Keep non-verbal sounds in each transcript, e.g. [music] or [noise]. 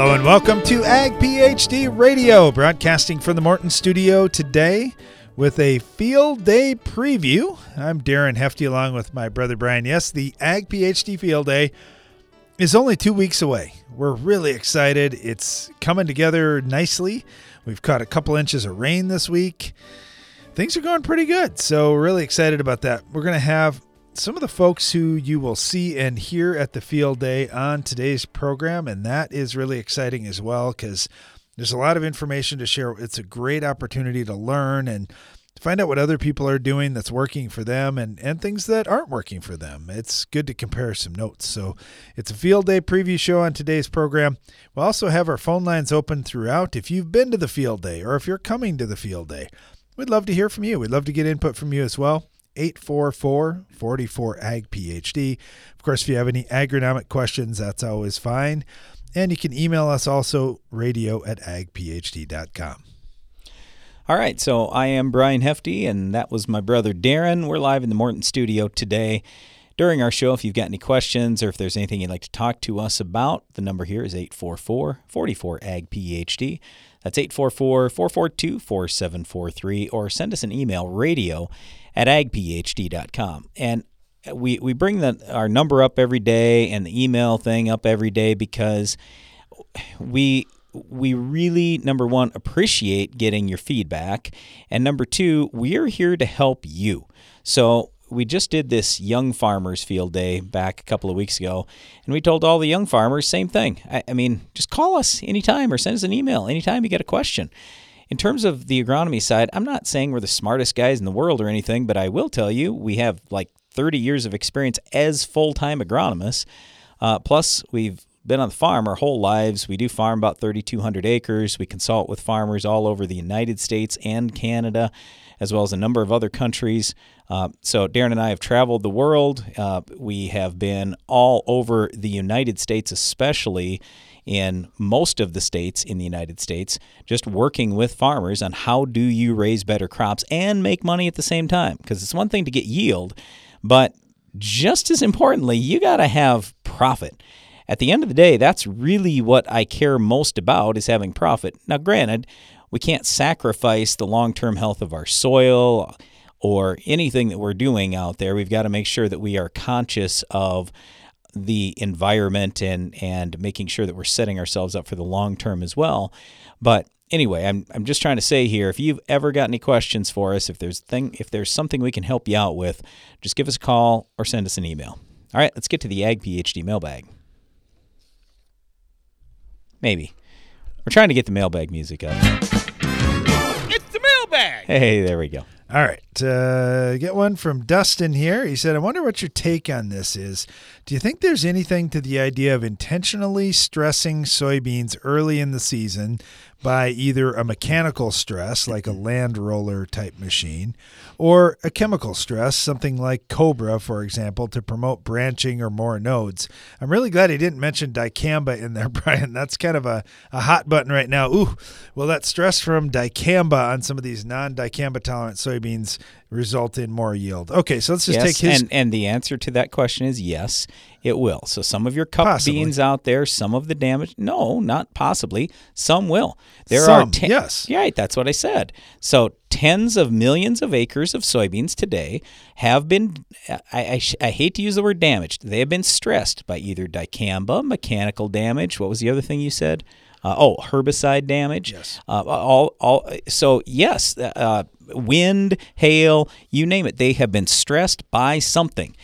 Hello and welcome to Ag PhD Radio, broadcasting from the Morton studio today with a field day preview. I'm Darren Hefty along with my brother Brian. Yes, the Ag PhD field day is only two weeks away. We're really excited. It's coming together nicely. We've caught a couple inches of rain this week. Things are going pretty good. So, really excited about that. We're going to have some of the folks who you will see and hear at the field day on today's program, and that is really exciting as well because there's a lot of information to share. It's a great opportunity to learn and find out what other people are doing that's working for them and, and things that aren't working for them. It's good to compare some notes. So it's a field day preview show on today's program. We'll also have our phone lines open throughout. If you've been to the field day or if you're coming to the field day, we'd love to hear from you. We'd love to get input from you as well. 844 44 Ag PhD. Of course, if you have any agronomic questions, that's always fine. And you can email us also radio at agphd.com. All right, so I am Brian Hefty, and that was my brother Darren. We're live in the Morton studio today. During our show, if you've got any questions or if there's anything you'd like to talk to us about, the number here is 844 44 Ag PhD. That's 844 442 4743, or send us an email radio at agphd.com. And we, we bring the, our number up every day and the email thing up every day because we we really number one appreciate getting your feedback. And number two we are here to help you. So we just did this young farmers field day back a couple of weeks ago and we told all the young farmers same thing. I, I mean just call us anytime or send us an email anytime you get a question in terms of the agronomy side i'm not saying we're the smartest guys in the world or anything but i will tell you we have like 30 years of experience as full-time agronomists uh, plus we've been on the farm our whole lives. We do farm about 3,200 acres. We consult with farmers all over the United States and Canada, as well as a number of other countries. Uh, so, Darren and I have traveled the world. Uh, we have been all over the United States, especially in most of the states in the United States, just working with farmers on how do you raise better crops and make money at the same time. Because it's one thing to get yield, but just as importantly, you got to have profit at the end of the day, that's really what I care most about is having profit. Now, granted, we can't sacrifice the long term health of our soil or anything that we're doing out there. We've got to make sure that we are conscious of the environment and, and making sure that we're setting ourselves up for the long term as well. But anyway, I'm, I'm just trying to say here, if you've ever got any questions for us, if there's thing if there's something we can help you out with, just give us a call or send us an email. All right, let's get to the Ag PhD mailbag. Maybe. We're trying to get the mailbag music up. It's the mailbag. Hey, there we go. All right. Uh, get one from Dustin here. He said, I wonder what your take on this is. Do you think there's anything to the idea of intentionally stressing soybeans early in the season by either a mechanical stress, like a land roller type machine, or a chemical stress, something like Cobra, for example, to promote branching or more nodes. I'm really glad he didn't mention dicamba in there, [laughs] Brian. That's kind of a, a hot button right now. Ooh, well, that stress from dicamba on some of these non dicamba tolerant soybeans result in more yield. Okay, so let's just yes, take his. And, and the answer to that question is yes, it will. So some of your cup Possibly. beans out there, some of the damage, no, not possibly, some will. There Some, are ten, yes. Yeah, right, that's what I said. So tens of millions of acres of soybeans today have been, I, I, I hate to use the word damaged, they have been stressed by either dicamba, mechanical damage. What was the other thing you said? Uh, oh, herbicide damage. Yes. Uh, all, all. So yes, uh, wind, hail, you name it. They have been stressed by something.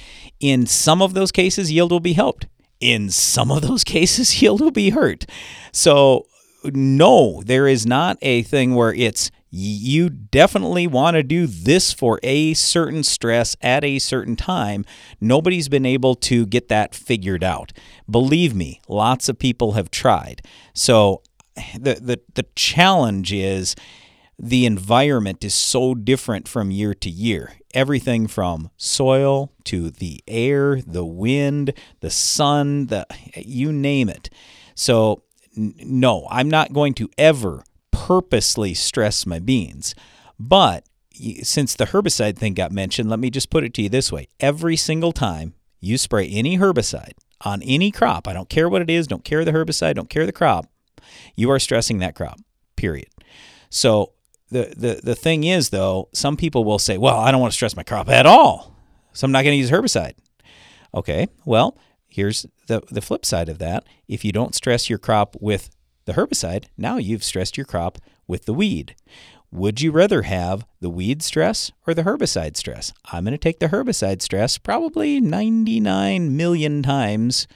In some of those cases, yield will be helped. In some of those [laughs] cases, yield will be hurt. So no, there is not a thing where it's you definitely want to do this for a certain stress at a certain time. Nobody's been able to get that figured out. Believe me, lots of people have tried. So the the, the challenge is the environment is so different from year to year. Everything from soil to the air, the wind, the sun, the you name it. So no, I'm not going to ever purposely stress my beans. But since the herbicide thing got mentioned, let me just put it to you this way. Every single time you spray any herbicide on any crop, I don't care what it is, don't care the herbicide, don't care the crop, You are stressing that crop. Period. So the the the thing is though, some people will say, "Well, I don't want to stress my crop at all, so I'm not going to use herbicide." Okay, well, here's the the flip side of that. If you don't stress your crop with the herbicide, now you've stressed your crop with the weed. Would you rather have the weed stress or the herbicide stress? I'm going to take the herbicide stress probably 99 million times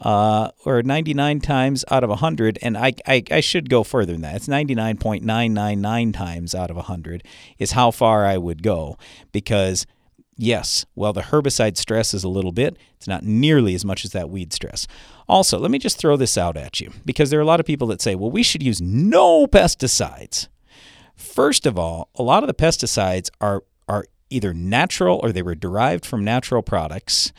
uh, or 99 times out of 100. And I, I, I should go further than that. It's 99.999 times out of 100 is how far I would go because. Yes, well, the herbicide stress is a little bit. It's not nearly as much as that weed stress. Also, let me just throw this out at you because there are a lot of people that say, well, we should use no pesticides. First of all, a lot of the pesticides are are either natural or they were derived from natural products,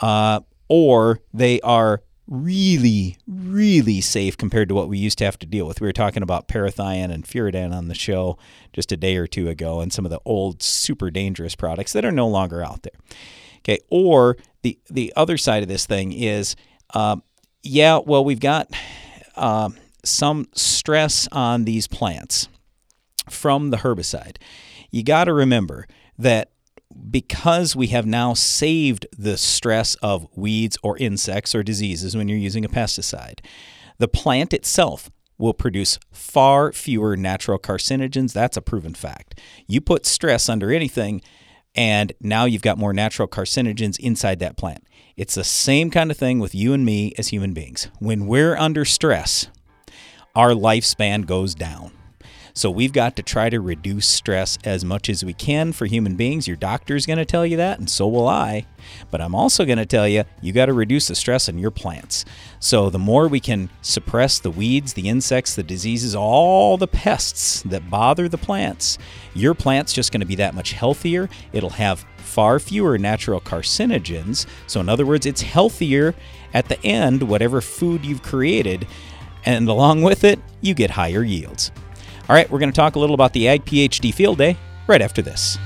uh, or they are really, really safe compared to what we used to have to deal with. We were talking about parathion and furadan on the show just a day or two ago, and some of the old super dangerous products that are no longer out there. Okay, or the the other side of this thing is, uh, yeah, well, we've got uh, some stress on these plants from the herbicide. You got to remember that because we have now saved the stress of weeds or insects or diseases when you're using a pesticide, the plant itself will produce far fewer natural carcinogens. That's a proven fact. You put stress under anything, and now you've got more natural carcinogens inside that plant. It's the same kind of thing with you and me as human beings. When we're under stress, our lifespan goes down. So we've got to try to reduce stress as much as we can for human beings. Your doctor's going to tell you that, and so will I. But I'm also going to tell you, you got to reduce the stress in your plants. So the more we can suppress the weeds, the insects, the diseases, all the pests that bother the plants, your plant's just going to be that much healthier. It'll have far fewer natural carcinogens. So, in other words, it's healthier at the end, whatever food you've created. And along with it, you get higher yields. All right, we're going to talk a little about the Ag PhD Field Day right after this.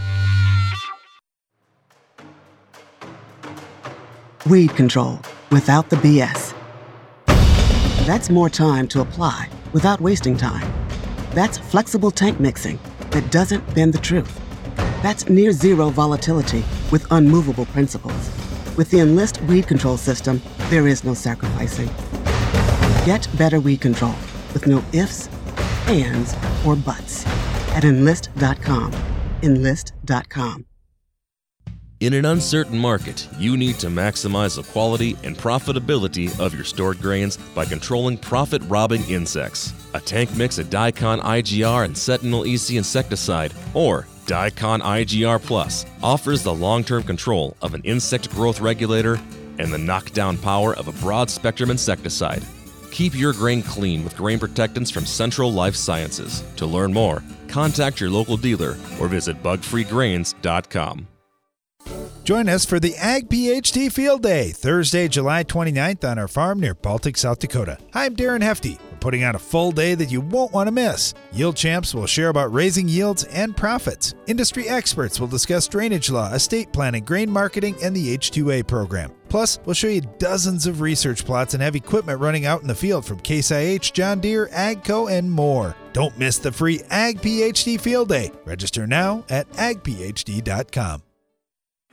Weed control without the BS. That's more time to apply without wasting time. That's flexible tank mixing that doesn't bend the truth. That's near zero volatility with unmovable principles. With the Enlist weed control system, there is no sacrificing. Get better weed control with no ifs, ands, or buts at enlist.com. Enlist.com. In an uncertain market, you need to maximize the quality and profitability of your stored grains by controlling profit robbing insects. A tank mix of Diacon IGR and Centynal EC insecticide, or Diacon IGR Plus, offers the long term control of an insect growth regulator and the knockdown power of a broad spectrum insecticide. Keep your grain clean with grain protectants from Central Life Sciences. To learn more, contact your local dealer or visit bugfreegrains.com. Join us for the Ag PhD Field Day, Thursday, July 29th on our farm near Baltic, South Dakota. I'm Darren Hefty. Putting on a full day that you won't want to miss. Yield Champs will share about raising yields and profits. Industry experts will discuss drainage law, estate planning, grain marketing, and the H2A program. Plus, we'll show you dozens of research plots and have equipment running out in the field from Case IH, John Deere, AGCO, and more. Don't miss the free Ag PhD Field Day. Register now at agphd.com.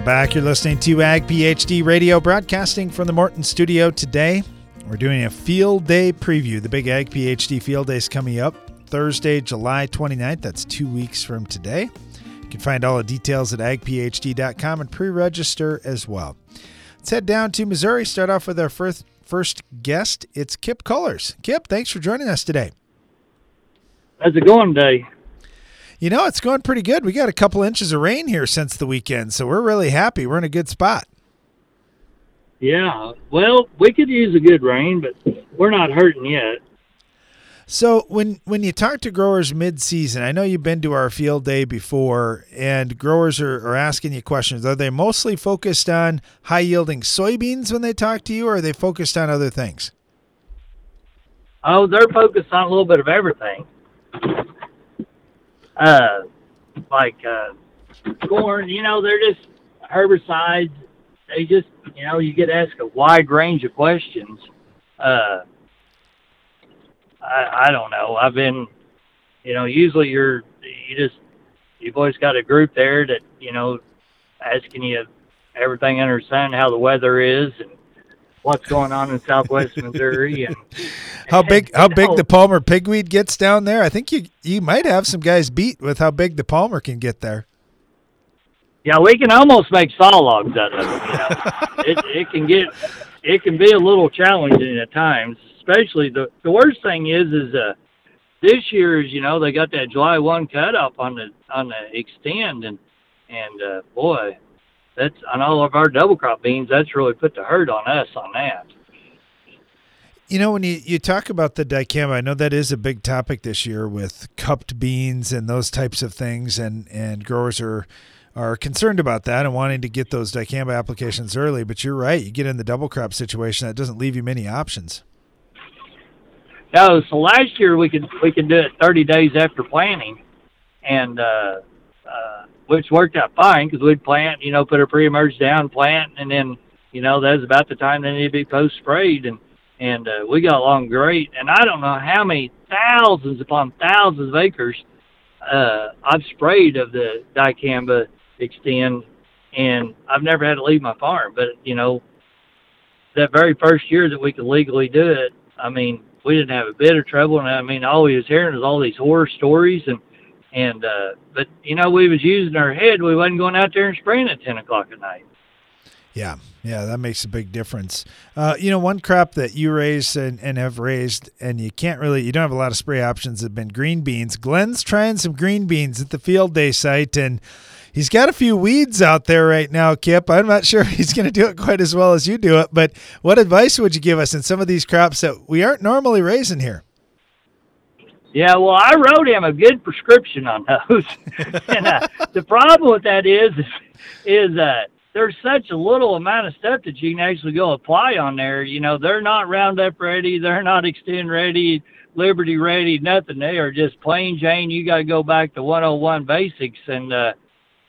Welcome back. You're listening to Ag PhD Radio, broadcasting from the Morton studio today. We're doing a field day preview. The big Ag PhD field day is coming up Thursday, July 29th. That's two weeks from today. You can find all the details at agphd.com and pre register as well. Let's head down to Missouri. Start off with our first, first guest. It's Kip Cullers. Kip, thanks for joining us today. How's it going today? You know, it's going pretty good. We got a couple inches of rain here since the weekend, so we're really happy. We're in a good spot. Yeah, well, we could use a good rain, but we're not hurting yet. So when when you talk to growers mid-season, I know you've been to our field day before, and growers are, are asking you questions. Are they mostly focused on high-yielding soybeans when they talk to you, or are they focused on other things? Oh, they're focused on a little bit of everything. Uh, like uh, corn, you know, they're just herbicides. They just, you know, you get asked a wide range of questions. Uh, I, I don't know. I've been, you know, usually you're, you just, you've always got a group there that, you know, asking you everything under the sun, how the weather is and what's going on in Southwest [laughs] Missouri and How big how big the Palmer pigweed gets down there? I think you you might have some guys beat with how big the Palmer can get there. Yeah, we can almost make saw logs out of it. You know, [laughs] it it can get it can be a little challenging at times. Especially the the worst thing is is uh this year's you know they got that July one cutoff on the on the Xtend and and uh, boy that's on all of our double crop beans that's really put the hurt on us on that. You know, when you, you talk about the dicamba, I know that is a big topic this year with cupped beans and those types of things, and, and growers are are concerned about that and wanting to get those dicamba applications early. But you're right, you get in the double crop situation, that doesn't leave you many options. No, so last year we could we could do it 30 days after planting, and uh, uh, which worked out fine because we'd plant, you know, put a pre-emerge down, plant, and then you know that was about the time they need to be post sprayed, and and uh, we got along great. And I don't know how many thousands upon thousands of acres uh, I've sprayed of the dicamba Xtend, and I've never had to leave my farm. But you know, that very first year that we could legally do it, I mean, we didn't have a bit of trouble. And I mean, all we was hearing was all these horror stories and and uh, but you know, we was using our head. We wasn't going out there and spraying at ten o'clock at night. Yeah, yeah, that makes a big difference. Uh, you know, one crop that you raise and, and have raised, and you can't really, you don't have a lot of spray options, have been green beans. Glenn's trying some green beans at the field day site, and he's got a few weeds out there right now, Kip. I'm not sure [laughs] he's going to do it quite as well as you do it, but what advice would you give us in some of these crops that we aren't normally raising here? Yeah, well, I wrote him a good prescription on those, [laughs] and uh, the problem with that is, is uh, there's such a little amount of stuff that you can actually go apply on there. You know, they're not Roundup ready, they're not Xtend ready, Liberty ready, nothing. They are just plain Jane. You got to go back to 101 basics, and uh,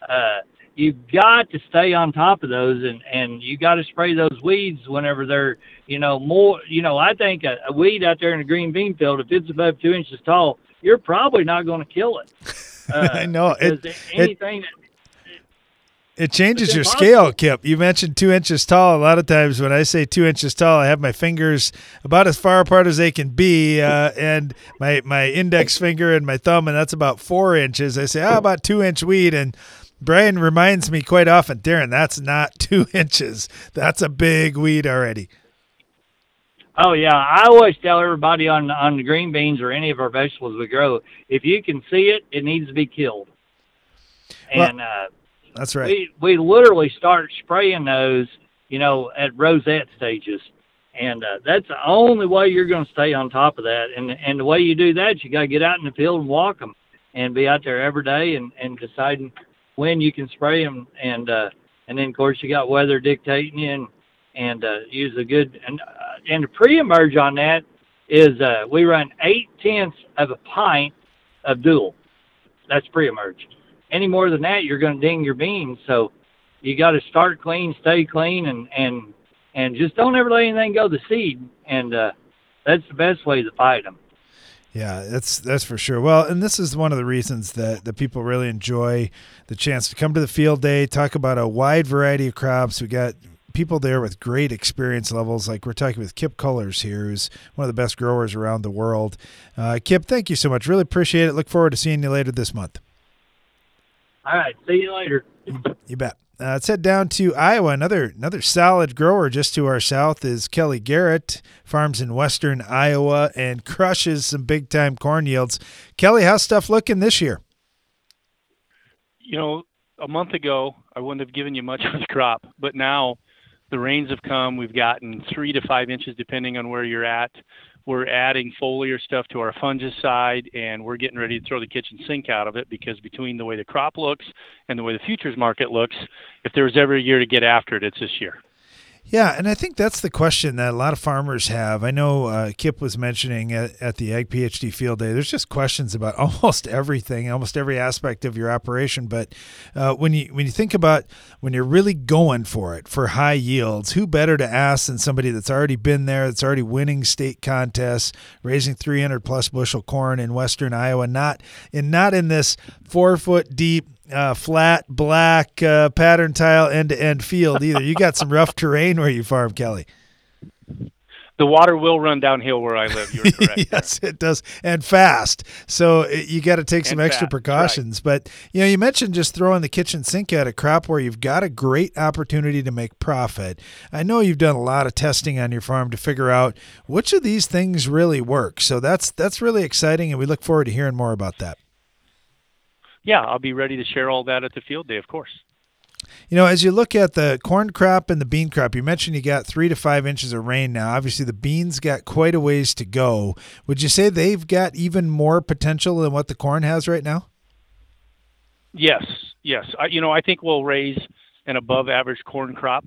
uh, you've got to stay on top of those, and and you got to spray those weeds whenever they're, you know, more. You know, I think a, a weed out there in a green bean field, if it's above two inches tall, you're probably not going to kill it. Uh, [laughs] I know. It- because it- anything that It changes your impossible. scale, Kip. You mentioned two inches tall. A lot of times when I say two inches tall, I have my fingers about as far apart as they can be, uh, and my my index finger and my thumb, and that's about four inches. I say, how about two inch weed? And Brian reminds me quite often, Darren, that's not [laughs] two inches. That's a big weed already. Oh yeah, I always tell everybody on on the green beans or any of our vegetables we grow, if you can see it, it needs to be killed. Well- And uh, That's right. we we literally start spraying those, you know, at rosette stages, and uh, that's the only way you're going to stay on top of that. And and the way you do that, you got to get out in the field and walk them, and be out there every day and and deciding when you can spray them, and uh, and then of course you got weather dictating you, and and uh, use a good and uh, and the pre-emerge on that is uh, we run eight tenths of a pint of dual. That's pre-emerge. Any more than that, you're going to ding your beans. So you got to start clean, stay clean, and and and just don't ever let anything go to seed. And uh, that's the best way to fight them. Yeah, that's that's for sure. Well, and this is one of the reasons that that people really enjoy the chance to come to the field day, talk about a wide variety of crops. We got people there with great experience levels. Like we're talking with Kip Cullers here, who's one of the best growers around the world. Uh, Kip, thank you so much. Really appreciate it. Look forward to seeing you later this month. All right, see you later. You bet. Uh, let's head down to Iowa. Another another solid grower just to our south is Kelly Garrett. Farms in western Iowa and crushes some big time corn yields. Kelly, how's stuff looking this year? you know, a month ago, I wouldn't have given you much [laughs] of the crop, but now the rains have come. We've gotten three to five inches, depending on where you're at. We're adding foliar stuff to our fungicide, and we're getting ready to throw the kitchen sink out of it because between the way the crop looks and the way the futures market looks, if there was ever a year to get after it, it's this year. Yeah, and I think that's the question that a lot of farmers have. I know uh, Kip was mentioning at, at, the Ag PhD Field Day. There's just questions about [laughs] almost everything, almost every aspect of your operation. But uh, when you when you think about when you're really going for it for high yields, who better to ask than somebody that's already been there, that's already winning state contests, raising 300 plus bushel corn in western Iowa, not in not in this four foot deep uh, flat black uh, pattern tile end to end field either. You got some rough terrain where you farm, Kelly. The water will run downhill where I live. You're [laughs] correct. yes, it does, and fast. So it, you got to take some And extra fast, precautions. But you know, you mentioned just throwing the kitchen sink at a crop where you've got a great opportunity to make profit. I know you've done a lot of testing on your farm to figure out which of these things really work. So that's that's really exciting, and we look forward to hearing more about that. Yeah, I'll be ready to share all that at the field day, of course. You know, as you look at the corn crop and the bean crop, you mentioned you got three to five inches of rain now. Obviously, the beans got quite a ways to go. Would you say they've got even more potential than what the corn has right now? Yes, yes. I, you know, I think we'll raise an above average corn crop.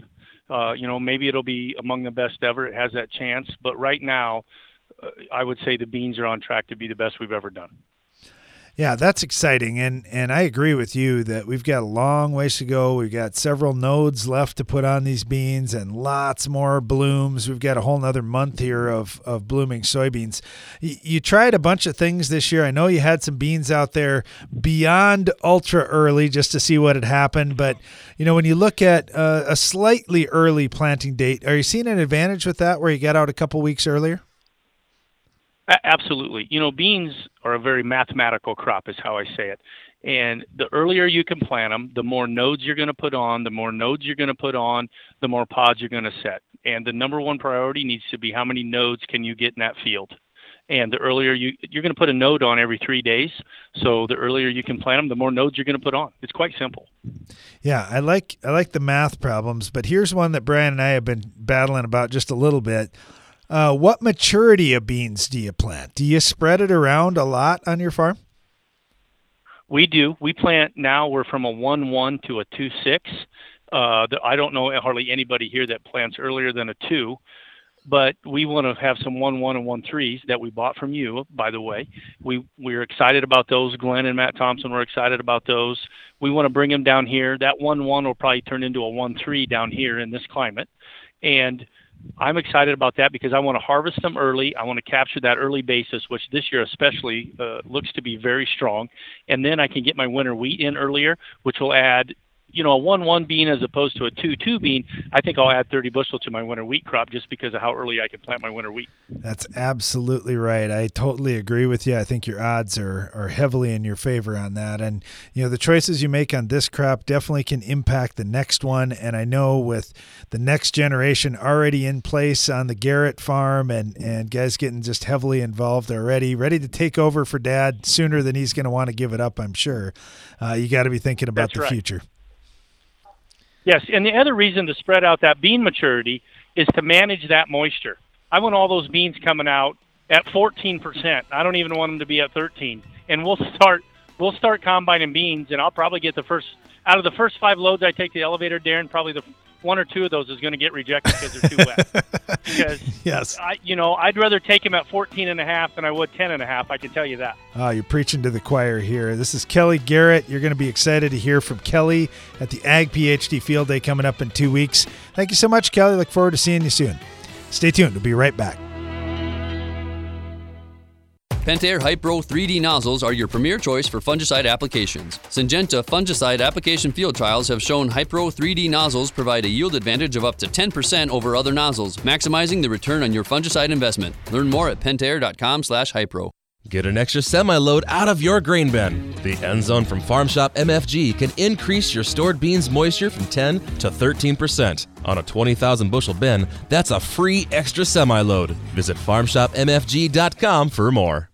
Uh, you know, maybe it'll be among the best ever. It has that chance. But right now, uh, I would say the beans are on track to be the best we've ever done. Yeah, that's exciting, and and I agree with you that we've got a long ways to go. We've got several nodes left to put on these beans, and lots more blooms. We've got a whole nother month here of of blooming soybeans. You, you tried a bunch of things this year. I know you had some beans out there beyond ultra early just to see what had happened, but you know when you look at uh, a slightly early planting date, are you seeing an advantage with that where you got out a couple weeks earlier? Absolutely. You know, beans are a very mathematical crop, is how I say it. And the earlier you can plant them, the more nodes you're going to put on, the more nodes you're going to put on, the more pods you're going to set. And the number one priority needs to be how many nodes can you get in that field. And the earlier you you're going to put a node on every three days, so the earlier you can plant them, the more nodes you're going to put on. It's quite simple. Yeah, I like I like the math problems, but here's one that Brian and I have been battling about just a little bit. Uh, what maturity of beans do you plant? Do you spread it around a lot on your farm? We do. We plant now. We're from a one one to a two six. Uh, I don't know hardly anybody here that plants earlier than a two, but we want to have some one one and one threes that we bought from you. By the way, we we're excited about those. Glenn and Matt Thompson were excited about those. We want to bring them down here. That one one will probably turn into a one three down here in this climate, and I'm excited about that because I want to harvest them early. I want to capture that early basis, which this year especially uh, looks to be very strong. And then I can get my winter wheat in earlier, which will add you know, a one-one bean as opposed to a two-two bean, I think I'll add 30 bushel to my winter wheat crop just because of how early I can plant my winter wheat. That's absolutely right. I totally agree with you. I think your odds are are heavily in your favor on that. And you know, the choices you make on this crop definitely can impact the next one. And I know with the next generation already in place on the Garrett farm and and guys getting just heavily involved already, ready to take over for dad sooner than he's going to want to give it up, I'm sure. Uh, you got to be thinking about That's the right. future. Yes, and the other reason to spread out that bean maturity is to manage that moisture. I want all those beans coming out at 14%. I don't even want them to be at 13. And we'll start we'll start combining beans and I'll probably get the first out of the first 5 loads I take to the elevator, Darren, probably the one or two of those is going to get rejected because they're too wet. [laughs] because yes. I you know, I'd rather take him at 14 and a half than I would 10 and a half, I can tell you that. Oh, you're preaching to the choir here. This is Kelly Garrett. You're going to be excited to hear from Kelly at the Ag PhD Field Day coming up in two weeks. Thank you so much, Kelly. Look forward to seeing you soon. Stay tuned. We'll be right back. Pentair Hypro 3D nozzles are your premier choice for fungicide applications. Syngenta fungicide application field trials have shown Hypro 3D nozzles provide a yield advantage of up to 10% over other nozzles, maximizing the return on your fungicide investment. Learn more at pentair.com/hypro. Get an extra semi load out of your grain bin. The End Zone from Farm Shop MFG can increase your stored beans moisture from 10 to 13%. On a 20,000 bushel bin, that's a free extra semi load. Visit farmshopmfg.com for more.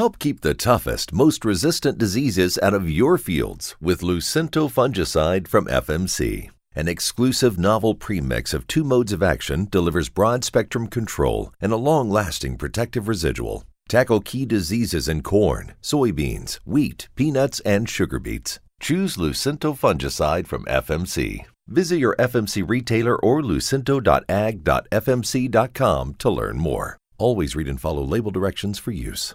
Help keep the toughest, most resistant diseases out of your fields with Lucento fungicide from FMC. An exclusive novel premix of two modes of action delivers broad spectrum control and a long lasting protective residual. Tackle key diseases in corn, soybeans, wheat, peanuts, and sugar beets. Choose Lucento fungicide from FMC. Visit your FMC retailer or lucento.ag.fmc.com to learn more. Always read and follow label directions for use.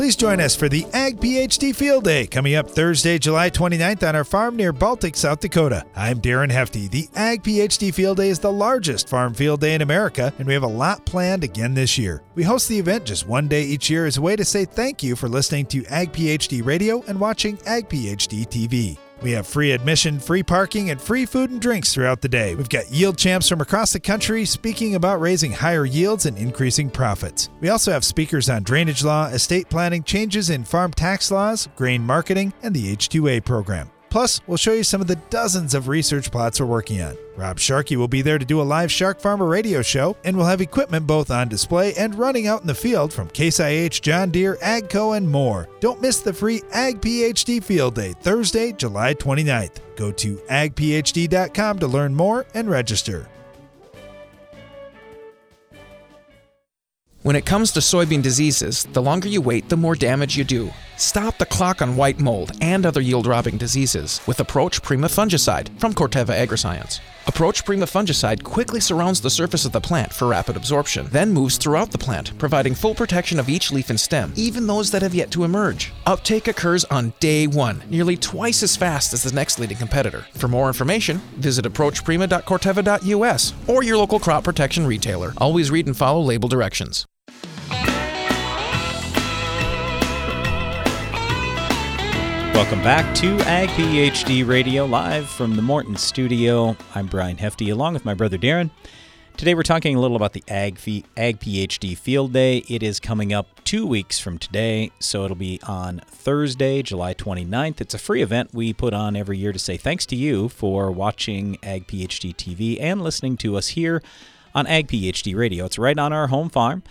Please join us for the Ag PhD Field Day coming up Thursday, July 29th on our farm near Baltic, South Dakota. I'm Darren Hefty. The Ag PhD Field Day is the largest farm field day in America, and we have a lot planned again this year. We host the event just one day each year as a way to say thank you for listening to Ag PhD Radio and watching Ag PhD TV. We have free admission, free parking, and free food and drinks throughout the day. We've got yield champs from across the country speaking about raising higher yields and increasing profits. We also have speakers on drainage law, estate planning, changes in farm tax laws, grain marketing, and the H2A program. Plus, we'll show you some of the dozens of research plots we're working on. Rob Sharkey will be there to do a live Shark Farmer radio show, and we'll have equipment both on display and running out in the field from Case IH, John Deere, AGCO, and more. Don't miss the free Ag PhD Field Day, Thursday, July 29th. Go to agphd.com to learn more and register. When it comes to soybean diseases, the longer you wait, the more damage you do. Stop the clock on white mold and other yield robbing diseases with Approach Prima fungicide from Corteva Agriscience. Approach Prima fungicide quickly surrounds the surface of the plant for rapid absorption, then moves throughout the plant, providing full protection of each leaf and stem, even those that have yet to emerge. Uptake occurs on day one, nearly twice as fast as the next leading competitor. For more information, visit approachprima.corteva.us or your local crop protection retailer. Always read and follow label directions. Welcome back to Ag PhD Radio, live from the Morton studio. I'm Brian Hefty, along with my brother Darren. Today we're talking a little about the Ag, Ag PhD Field Day. It is coming up two weeks from today, so it'll be on Thursday, July 29th. It's a free event we put on every year to say thanks to you for watching Ag PhD TV and listening to us here on Ag PhD Radio. It's right on our home farm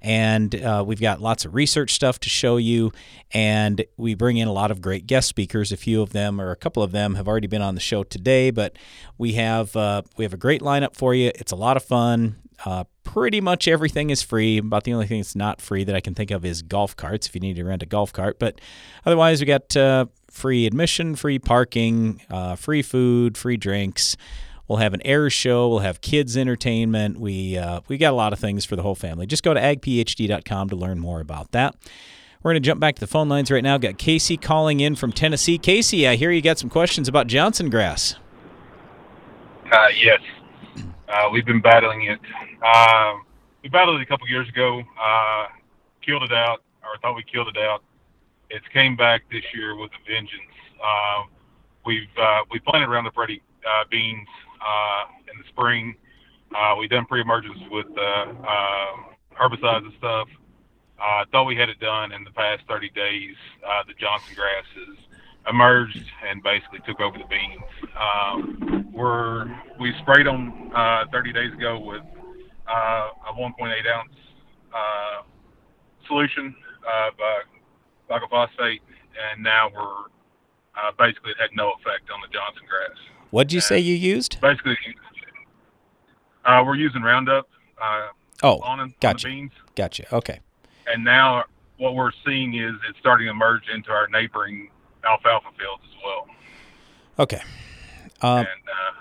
and uh, we've got lots of research stuff to show you. And we bring in a lot of great guest speakers. A few of them or a couple of them have already been on the show today. But we have uh, we have a great lineup for you. It's a lot of fun. Uh, pretty much everything is free. About the only thing that's not free that i can think of is golf carts if you need to rent a golf cart. But otherwise we got uh, free admission free parking uh, free food free drinks We'll have an air show. We'll have kids entertainment. We uh, we got a lot of things for the whole family. Just go to agphd.com to learn more about that. We're going to jump back to the phone lines right now. Got Casey calling in from Tennessee. Casey, I hear you got some questions about Johnson grass. Uh, yes, uh, we've been battling it. Uh, we battled it a couple years ago. Uh, killed it out, or thought we killed it out. It's came back this year with a vengeance. Uh, we've uh, we planted Roundup Ready uh, beans uh, in the spring. Uh, we done pre-emergence with uh, uh, herbicides and stuff. I uh, thought we had it done in the past 30 days. Uh, the Johnson grass has emerged and basically took over the beans. Um, we're we sprayed them uh, 30 days ago with uh, a 1.8 ounce uh, solution of uh, and now we're uh, basically it had no effect on the Johnson grass. What'd you say you used? Basically, uh, we're using Roundup. Uh, oh, on, gotcha. On. Gotcha. Okay. And now what we're seeing is it's starting to merge into our neighboring alfalfa fields as well. Okay. Um,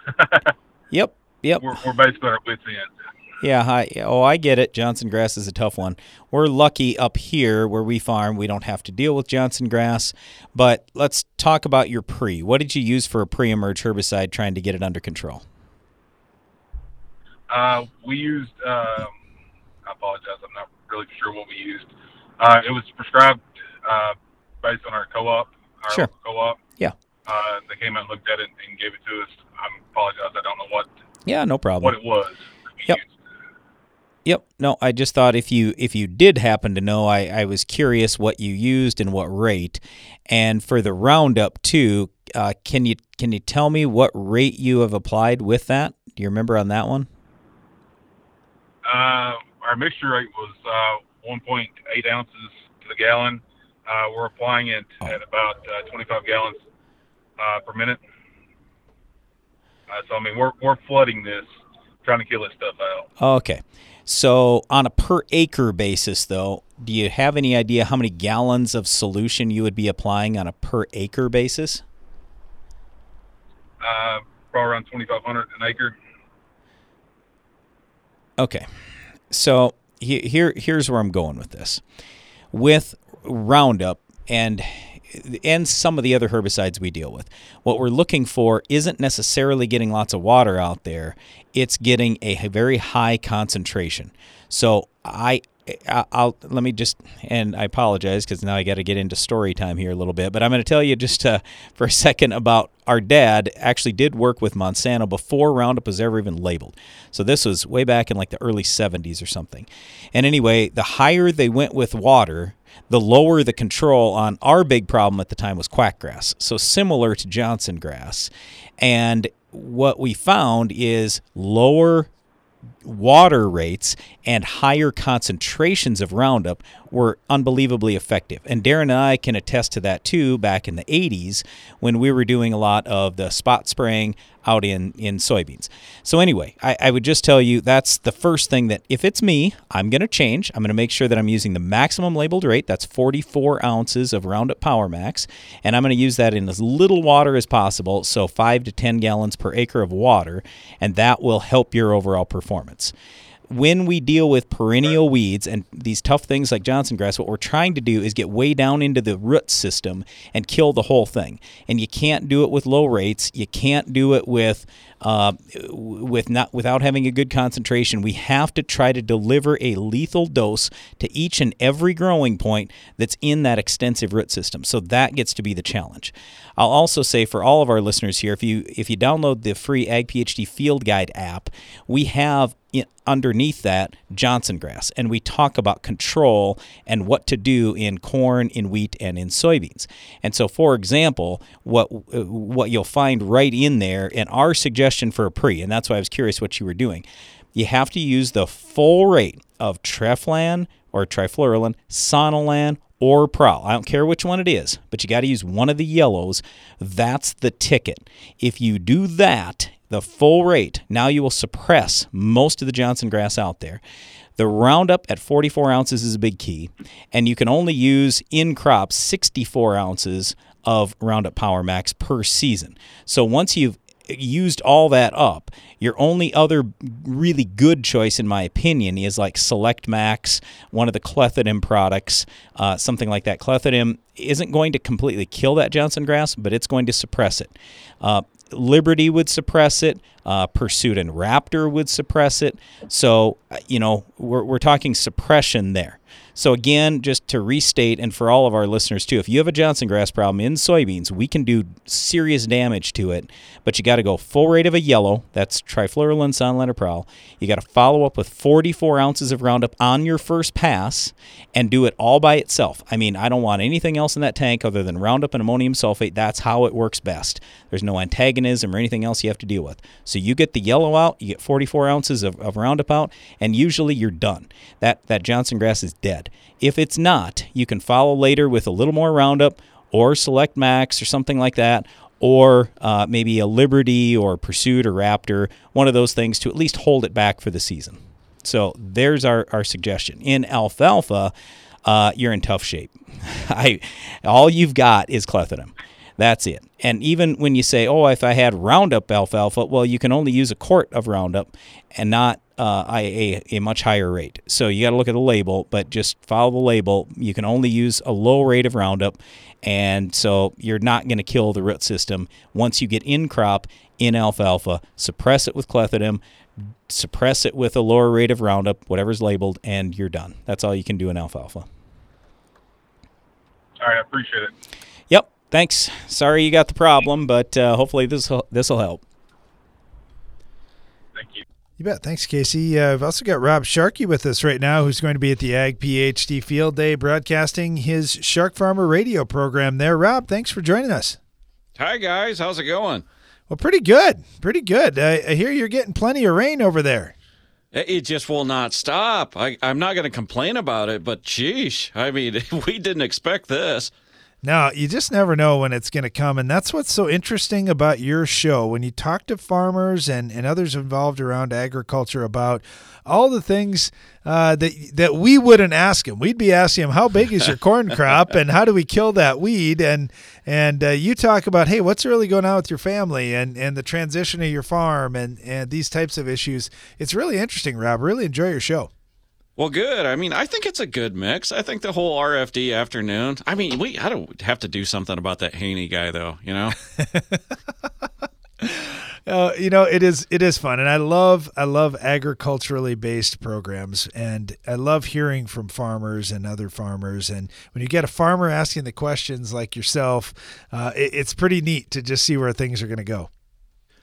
and, uh, [laughs] yep. Yep. We're, we're basically at our wits' end. Yeah, hi. Oh, I get it. Johnson grass is a tough one. We're lucky up here where we farm, we don't have to deal with Johnson grass. But let's talk about your pre. What did you use for a pre emerge herbicide trying to get it under control? Uh, we used um, a apologize. I'm not really sure what we used. Uh, it was prescribed uh, based on our co-op. Our Sure. co-op. Yeah. Uh, they came out and looked at it and gave it to us. I apologize. I don't know what Yeah, no problem. what it was. Yep. Yep. No, I just thought if you if you did happen to know, I, I was curious what you used and what rate. And for the roundup too, uh, can you can you tell me what rate you have applied with that? Do you remember on that one? Uh, our mixture rate was uh, 1.8 ounces to the gallon. Uh, we're applying it at about uh, 25 gallons uh, per minute. Uh, so I mean, we're we're flooding this, trying to kill this stuff out. Okay. So on a per acre basis though, do you have any idea how many gallons of solution you would be applying on a per acre basis? Uh, probably around 2,500 an acre. Okay. So he- here here's where I'm going with this. With Roundup and and some of the other herbicides we deal with. What we're looking for isn't necessarily getting lots of water out there. It's getting a very high concentration. So I I'll let me just and I apologize because now I got to get into story time here a little bit, but I'm going to tell you just uh, [laughs] for a second about our dad actually did work with Monsanto before Roundup was ever even labeled. So this was way back in like the early 70s or something. And anyway, the higher they went with water, the lower the control on our big problem at the time was quackgrass. So similar to Johnson grass. And what we found is lower water rates and higher concentrations of Roundup were unbelievably effective. And Darren and I can attest to that too back in the 80s when we were doing a lot of the spot spraying out in, in soybeans. So, anyway, I, I would just tell you that's the first thing that if it's me, I'm going to change. I'm going to make sure that I'm using the maximum labeled rate. That's 44 ounces of Roundup Power Max. And I'm going to use that in as little water as possible. So, 5 to 10 gallons per acre of water. And that will help your overall performance when we deal with perennial weeds and these tough things like Johnson grass, what we're trying to do is get way down into the root system and kill the whole thing. And you can't do it with low rates. You can't do it with uh, with not without having a good concentration. We have to try to deliver a lethal dose to each and every growing point that's in that extensive root system. So that gets to be the challenge. I'll also say for all of our listeners here, if you if you download the free Ag PhD Field Guide app, we have underneath that Johnson grass, and we talk about control and what to do in corn, in wheat, and in soybeans. And so, for example, what uh, what you'll find right in there, and our suggestion for a pre, and that's why I was curious what you were doing. You have to use the full rate of Treflan or trifluralin, Sonalan, or Prowl. I don't care which one it is, but you got to use one of the yellows. That's the ticket. If you do that, the full rate, now you will suppress most of the Johnson grass out there. The Roundup at 44 ounces is a big key, and you can only use in crop 64 ounces of Roundup Power Max per season. So once you've used all that up, your only other really good choice, in my opinion, is like Select Max, one of the clethodim products, uh, something like that. Clethodim isn't going to completely kill that Johnson grass, but it's going to suppress it. Uh, Liberty would suppress it. Uh, Pursuit and Raptor would suppress it. So, uh, you know, we're, we're talking suppression there. So, again, just to restate, and for all of our listeners too, if you have a Johnson grass problem in soybeans, we can do serious damage to it, but you got to go full rate of a yellow. That's trifluralin, Prowl. You got to follow up with 44 ounces of Roundup on your first pass and do it all by itself. I mean, I don't want anything else in that tank other than Roundup and ammonium sulfate. That's how it works best. There's no antagonism or anything else you have to deal with. So you get the yellow out, you get 44 ounces of, of Roundup out, and usually you're done. That that Johnson grass is dead. If it's not, you can follow later with a little more Roundup or Select Max or something like that, or uh, maybe a Liberty or Pursuit or Raptor, one of those things to at least hold it back for the season. So there's our, our suggestion. In alfalfa, uh, you're in tough shape. [laughs] I all you've got is clethodim. That's it. And even when you say, "Oh, if I had Roundup alfalfa," well, you can only use a quart of Roundup and not uh, a, a much higher rate. So you got to look at the label, but just follow the label. You can only use a low rate of Roundup, and so you're not going to kill the root system once you get in crop in alfalfa. Suppress it with clethodim. suppress it with a lower rate of Roundup, whatever's labeled, and you're done. That's all you can do in alfalfa. All right, I appreciate it. Yep. Thanks. Sorry you got the problem, but uh, hopefully this this will help. Thank you. You bet. Thanks, Casey. Uh, I've also got Rob Sharkey with us right now, who's going to be at the Ag PhD Field Day broadcasting his Shark Farmer radio program there. Rob, thanks for joining us. Hi, guys. How's it going? Well, pretty good. Pretty good. I, I hear you're getting plenty of rain over there. It just will not stop. I, I'm not going to complain about it, but sheesh. I mean, [laughs] we didn't expect this. No, you just never know when it's going to come. And that's what's so interesting about your show. When you talk to farmers and, and others involved around agriculture about all the things uh, that, that we wouldn't ask them, we'd be asking them, how big is your corn crop and how do we kill that weed? And, and uh, you talk about, hey, what's really going on with your family and, and the transition of your farm and, and these types of issues. It's really interesting, Rob. Really enjoy your show. Well, good. I mean, I think it's a good mix. I think the whole RFD afternoon. I mean, we I don't have to do something about that Haney guy, though. You know. [laughs] uh, you know, it is it is fun, and I love I love agriculturally based programs, and I love hearing from farmers and other farmers. And when you get a farmer asking the questions like yourself, uh, it, it's pretty neat to just see where things are going to go.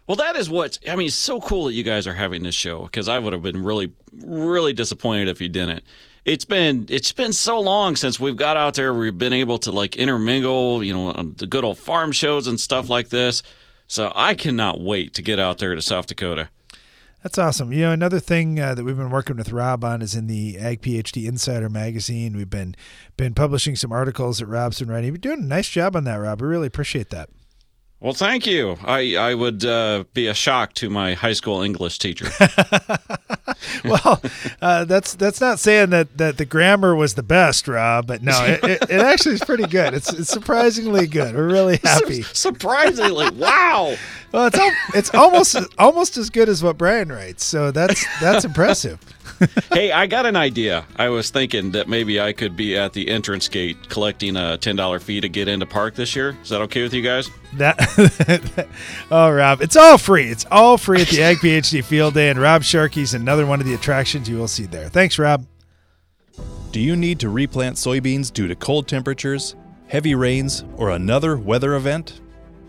Well, that is what I mean. It's so cool that you guys are having this show because I would have been really, really disappointed if you didn't. It's been it's been so long since we've got out there. We've been able to like intermingle, you know, the good old farm shows and stuff like this. So I cannot wait to get out there to South Dakota. That's awesome. You know, another thing uh, that we've been working with Rob on is in the Ag PhD Insider magazine. We've been been publishing some articles that Rob's been writing. You're doing a nice job on that, Rob. We really appreciate that. Well, thank you. I I would uh, be a shock to my high school English teacher. [laughs] well, uh, that's that's not saying that, that the grammar was the best, Rob. But no, it, it, it actually is pretty good. It's, it's surprisingly good. We're really happy. surprisingly, [laughs] wow. Well, it's al- it's almost almost as good as what Brian writes. So that's that's impressive. [laughs] hey, I got an idea. I was thinking that maybe I could be at the entrance gate collecting a ten dollar fee to get into park this year. Is that okay with you guys? That [laughs] oh, Rob, it's all free. It's all free at the Ag [laughs] PhD Field Day, and Rob Sharkey's another one of the attractions you will see there. Thanks, Rob. Do you need to replant soybeans due to cold temperatures, heavy rains, or another weather event?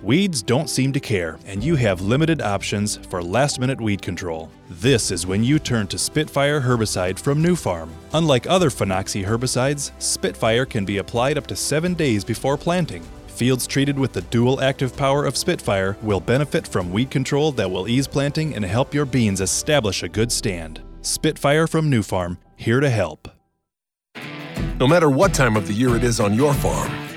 Weeds don't seem to care, and you have limited options for last minute weed control. This is when you turn to Spitfire herbicide from Nufarm. Unlike other Phenoxy herbicides, Spitfire can be applied up to seven days before planting. Fields treated with the dual active power of Spitfire will benefit from weed control that will ease planting and help your beans establish a good stand. Spitfire from Nufarm, here to help. No matter what time of the year it is on your farm,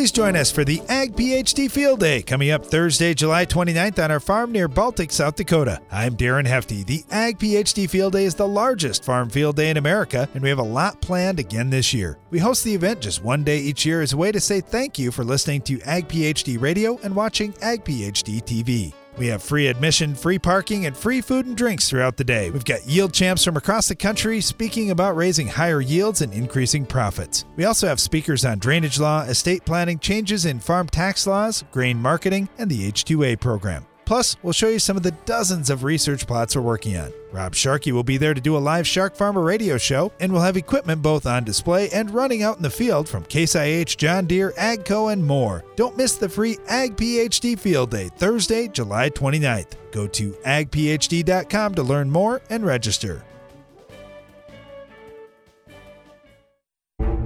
Please join us for the Ag PhD Field Day coming up Thursday, July 29th on our farm near Baltic, South Dakota. I'm Darren Hefty. The Ag PhD Field Day is the largest farm field day in America, and we have a lot planned again this year. We host the event just one day each year as a way to say thank you for listening to Ag PhD Radio and watching Ag PhD TV. We have free admission, free parking, and free food and drinks throughout the day. We've got yield champs from across the country speaking about raising higher yields and increasing profits. We also have speakers on drainage law, estate planning, changes in farm tax laws, grain marketing, and the H2A program. Plus, we'll show you some of the dozens of research plots we're working on. Rob Sharkey will be there to do a live Shark Farmer radio show and we'll have equipment both on display and running out in the field from Case IH, John Deere, AGCO, and more. Don't miss the free Ag PhD Field Day, Thursday, July 29th. Go to agphd.com to learn more and register.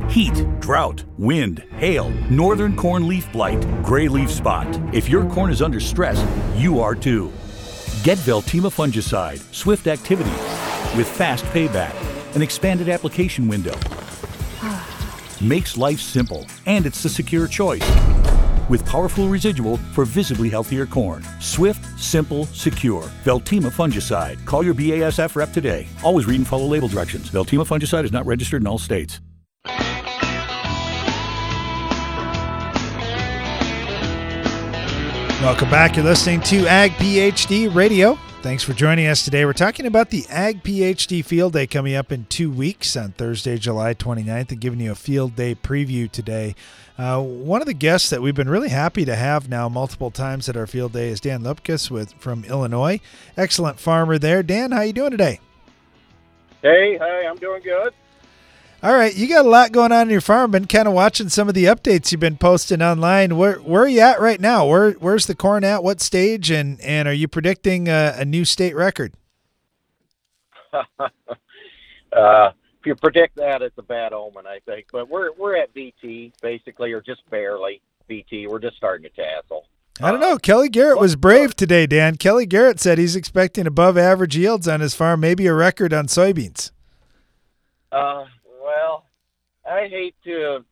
Heat, drought, wind, hail, northern corn leaf blight, gray leaf spot. If your corn is under stress, you are too. Get Veltima fungicide, swift activity, with fast payback, an expanded application window. Makes life simple, and it's the secure choice. With powerful residual for visibly healthier corn. Swift, simple, secure. Veltima fungicide. Call your BASF rep today. Always read and follow label directions. Veltima fungicide is not registered in all states. Welcome back. You're listening to Ag PhD Radio. Thanks for joining us today. We're talking about the Ag PhD Field Day coming up in two weeks on Thursday, July 29th, and giving you a field day preview today. Uh, one of the guests that we've been really happy to have now multiple times at our field day is Dan Luepkes with from Illinois. Excellent farmer there. Dan, how you doing today? Hey, hey, I'm doing good. All right, you got a lot going on in your farm. Been kind of watching some of the updates you've been posting online. Where where are you at right now? Where where's the corn at? What stage? And and are you predicting a, a new state record? [laughs] uh, if you predict that, it's a bad omen, I think. But we're we're at VT basically, or just barely VT. We're just starting to tassel. I don't know. Kelly Garrett was brave today, Dan. Kelly Garrett said he's expecting above average yields on his farm, maybe a record on soybeans. Uh, well, I hate to.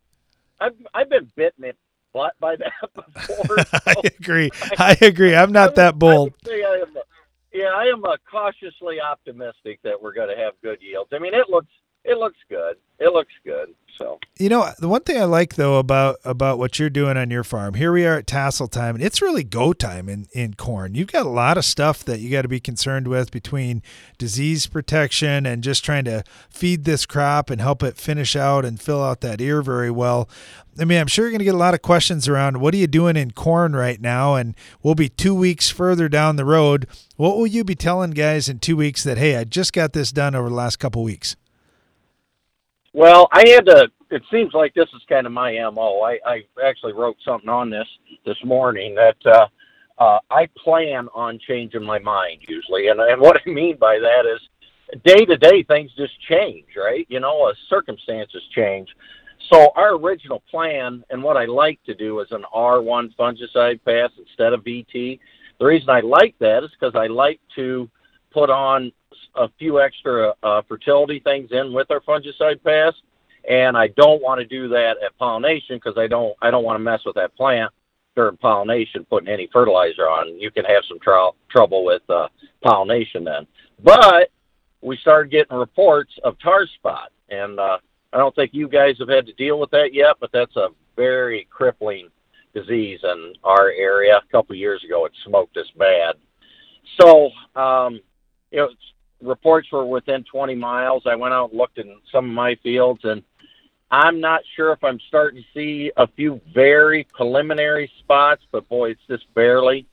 I've I've been bitten in butt by that [laughs] before. [laughs] I agree. [laughs] I agree. I'm not that bold. I am, yeah, I am cautiously optimistic that we're going to have good yields. I mean, it looks it looks good. It looks good. So You know, the one thing I like though about about what you're doing on your farm, here we are at tassel time, and it's really go time in in corn. You've got a lot of stuff that you got to be concerned with between disease protection and just trying to feed this crop and help it finish out and fill out that ear very well. I mean, I'm sure you're going to get a lot of questions around what are you doing in corn right now, and we'll be two weeks further down the road. What will you be telling guys in two weeks that hey, I just got this done over the last couple weeks? Well, I had to. It seems like this is kind of my mo. I, I actually wrote something on this this morning that uh, uh, I plan on changing my mind usually, and and what I mean by that is day to day things just change, right? You know, uh, circumstances change. So our original plan and what I like to do is an R1 fungicide pass instead of VT. The reason I like that is because I like to put on a few extra uh, fertility things in with our fungicide pass, and I don't want to do that at pollination because I don't I don't want to mess with that plant during pollination, putting any fertilizer on. You can have some tr- trouble with uh, pollination then. But we started getting reports of tar spot, and uh, I don't think you guys have had to deal with that yet, but that's a very crippling disease in our area. A couple years ago, it smoked us bad. So, um, you know, reports were within 20 miles. I went out and looked in some of my fields, and I'm not sure if I'm starting to see a few very preliminary spots, but boy, it's just barely.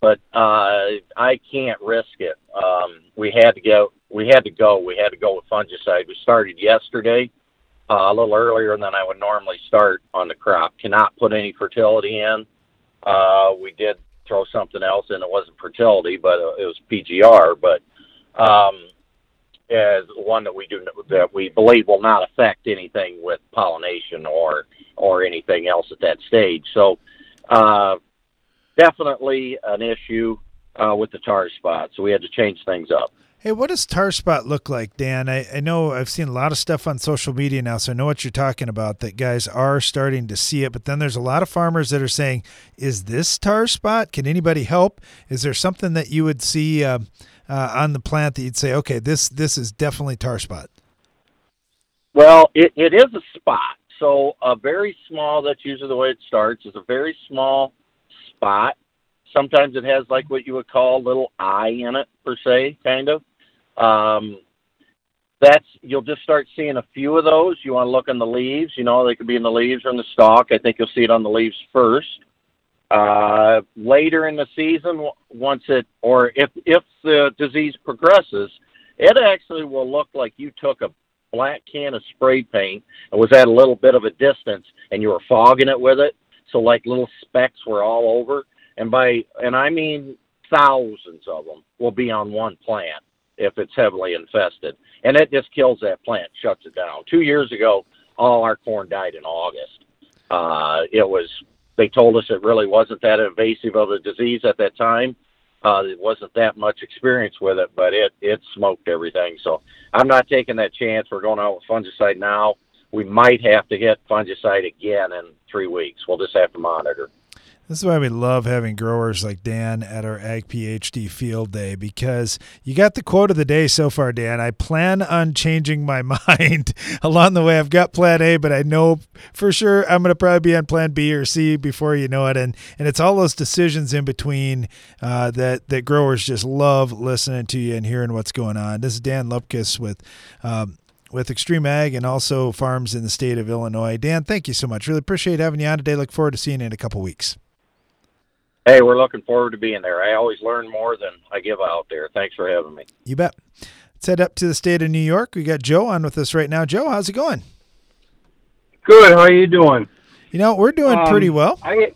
But uh, I can't risk it. Um, we had to go. We had to go. We had to go with fungicide. We started yesterday, uh, a little earlier than I would normally start on the crop. Cannot put any fertility in. Uh, we did throw something else in. It wasn't fertility, but it was PGR. But um, as one that we do that we believe will not affect anything with pollination or or anything else at that stage. So uh, definitely an issue uh, with the tar spot. So we had to change things up. Hey, what does tar spot look like, Dan? I, I know I've seen a lot of stuff on social media now, so I know what you're talking about. That guys are starting to see it, but then there's a lot of farmers that are saying, "Is this tar spot? Can anybody help? Is there something that you would see uh, uh, on the plant that you'd say, okay, this this is definitely tar spot"? Well, it, it is a spot. So a very small. That's usually the way it starts. Is a very small spot. Sometimes it has like what you would call a little eye in it, per se, kind of. Um, that's you'll just start seeing a few of those. You want to look on the leaves. You know, they could be in the leaves or in the stalk. I think you'll see it on the leaves first. Uh, later in the season, once it or if if the disease progresses, it actually will look like you took a black can of spray paint and was at a little bit of a distance and you were fogging it with it. So like little specks were all over. And by, and I mean thousands of them will be on one plant if it's heavily infested. And it just kills that plant, shuts it down. Two years ago, all our corn died in August. Uh, it was, they told us it really wasn't that invasive of a disease at that time. Uh, it wasn't that much experience with it, but it, it smoked everything. So I'm not taking that chance. We're going out with fungicide now. We might have to get fungicide again in three weeks. We'll just have to monitor. This is why we love having growers like Dan at our Ag PhD field day because you got the quote of the day so far, Dan. I plan on changing my [laughs] mind along the way. I've got plan A, but I know for sure I'm going to probably be on plan B or C before you know it. And and it's all those decisions in between uh, that, that growers just love listening to you and hearing what's going on. This is Dan Luepkes with. Um, with XtremeAg and also farms in the state of Illinois. Dan, thank you so much. Really appreciate having you on today. Look forward to seeing you in a couple weeks. Hey, we're looking forward to being there. I always learn more than I give out there. Thanks for having me. You bet. Let's head up to the state of New York. We got Joe on with us right now. Joe, how's it going? Good. How are you doing? You know, we're doing Um, pretty well. I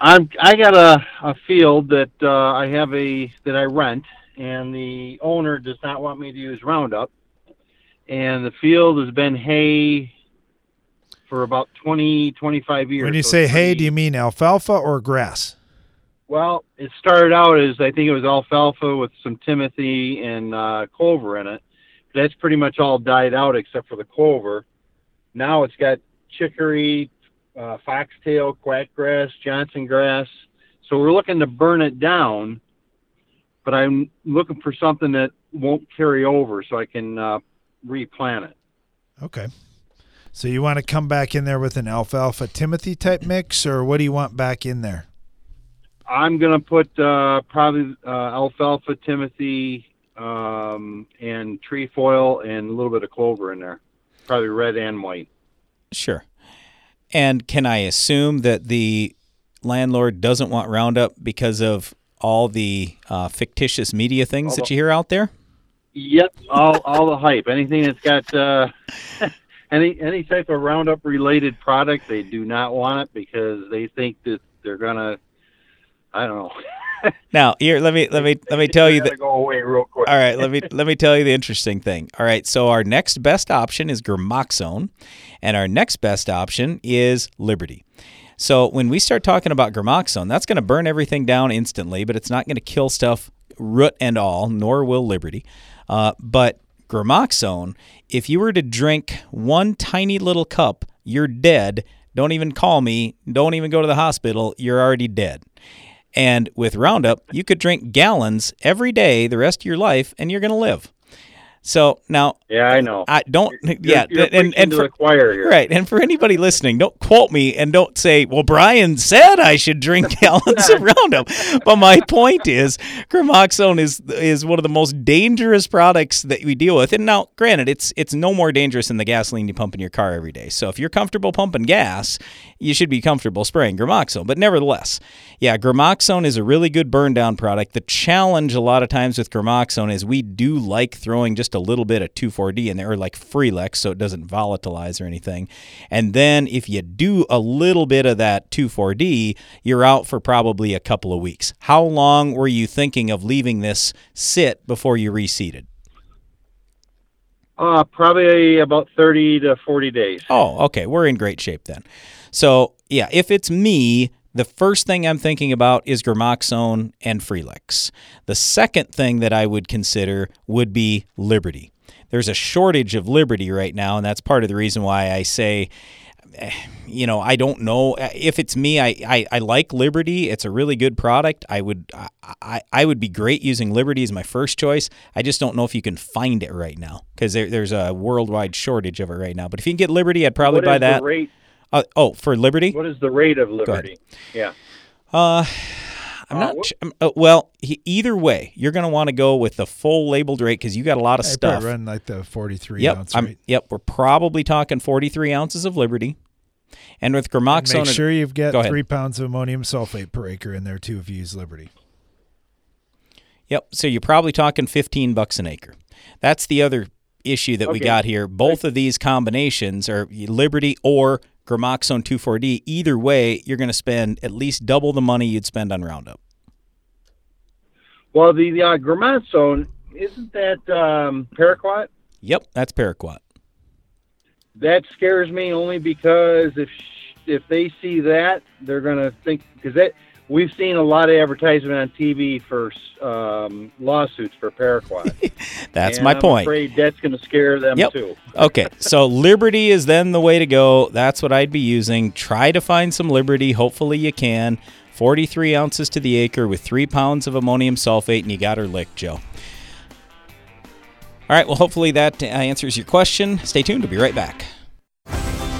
I'm I got a a field that uh, I have a that I rent, and the owner does not want me to use Roundup, and the field has been hay for about 20 25 years. When you so say hay, do you mean alfalfa or grass? well, it started out as I think it was alfalfa with some timothy and uh, clover in it. That's pretty much all died out except for the clover. Now it's got chicory, uh, foxtail, quackgrass, Johnson grass. So we're looking to burn it down, but I'm looking for something that won't carry over so I can uh, replant it. Okay. So you want to come back in there with an alfalfa Timothy type mix, or what do you want back in there? I'm gonna put uh, probably uh, alfalfa, timothy, um, and trefoil, and a little bit of clover in there. Probably red and white. Sure. And can I assume that the landlord doesn't want Roundup because of all the uh, fictitious media things that you hear out there? Yep, all all the hype. Anything that's got uh, [laughs] any any type of Roundup related product, they do not want it because they think that they're gonna. I don't know. [laughs] Now, here, let me let me let me tell you that. go away real quick. All right, let me [laughs] let me tell you the interesting thing. All right, so our next best option is Gramoxone, and our next best option is Liberty. So when we start talking about Gramoxone, that's going to burn everything down instantly, but it's not going to kill stuff root and all, nor will Liberty. Uh, but Gramoxone, if you were to drink one tiny little cup, you're dead. Don't even call me. Don't even go to the hospital. You're already dead. And with Roundup, you could drink gallons every day the rest of your life, and you're going to live. So now, yeah, I know. I don't. You're- yeah, you're and and for the choir here. right, and for anybody listening, don't quote me and don't say, "Well, Brian said I should drink [laughs] gallons of Roundup." But my point is, Gramoxone is is one of the most dangerous products that we deal with. And now, granted, it's it's no more dangerous than the gasoline you pump in your car every day. So if you're comfortable pumping gas, you should be comfortable spraying Gramoxone. But nevertheless, yeah, Gramoxone is a really good burn down product. The challenge a lot of times with Gramoxone is we do like throwing just a little bit of 2,4-D in there, or like Freelexx, so it doesn't volatilize or anything. And then if you do a little bit of that 2,4-D, you're out for probably a couple of weeks. How long were you thinking of leaving this sit before you reseeded? Uh, probably about thirty to forty days. Oh, okay. We're in great shape then. So, yeah, if it's me, the first thing I'm thinking about is Gramoxone and Freelexx. The second thing that I would consider would be Liberty. There's a shortage of Liberty right now, and that's part of the reason why I say, eh, you know, I don't know if it's me. I, I, I like Liberty. It's a really good product. I would I, I, would be great using Liberty as my first choice. I just don't know if you can find it right now because there, there's a worldwide shortage of it right now. But if you can get Liberty, I'd probably What buy that. rate? Uh, oh, for Liberty? What is the rate of. Liberty? Yeah. Uh, I'm not. ch- I'm- uh, well, he, either way, you're going to want to go with the full labeled rate because you got a lot of I stuff. run like the 43 Yep, ounce I'm, rate. yep. We're probably talking 43 ounces of Liberty, and with Gramoxone, Make sure you've got go three pounds of ammonium sulfate per acre in there too if you use Liberty. Yep. So you're probably talking 15 bucks an acre. That's the other issue that we got here. Both of these combinations are Liberty or Gramoxone 2,4-D. Either way, you're going to spend at least double the money you'd spend on Roundup. Well, the, the uh, Gramoxone, isn't that um, paraquat? Yep, that's paraquat. That scares me only because if if they see that, they're going to think because that we've seen a lot of advertisement on TV for um, lawsuits for paraquat. [laughs] That's And my I'm point. Afraid that's going to scare them Yep. too. Okay, [laughs] so Liberty is then the way to go. That's what I'd be using. Try to find some Liberty. Hopefully you can. 43 ounces to the acre with three pounds of ammonium sulfate, and you got her licked, Joe. All right, well, hopefully that answers your question. Stay tuned. We'll be right back.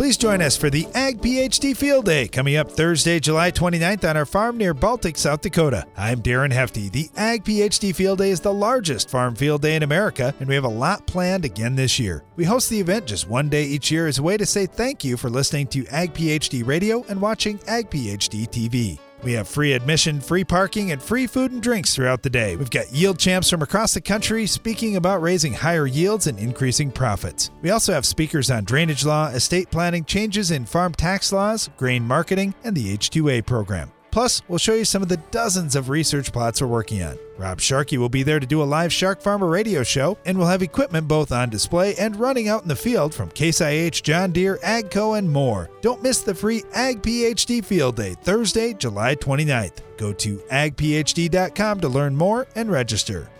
Please join us for the Ag PhD Field Day coming up Thursday, July 29th on our farm near Baltic, South Dakota. I'm Darren Hefty. The Ag PhD Field Day is the largest farm field day in America, and we have a lot planned again this year. We host the event just one day each year as a way to say thank you for listening to Ag PhD Radio and watching Ag PhD TV. We have free admission, free parking, and free food and drinks throughout the day. We've got yield champs from across the country speaking about raising higher yields and increasing profits. We also have speakers on drainage law, estate planning, changes in farm tax laws, grain marketing, and the H2A program. Plus, we'll show you some of the dozens of research plots we're working on. Rob Sharkey will be there to do a live Shark Farmer radio show, and we'll have equipment both on display and running out in the field from Case IH, John Deere, AGCO, and more. Don't miss the free Ag PhD Field Day, Thursday, July 29th. Go to agphd.com to learn more and register.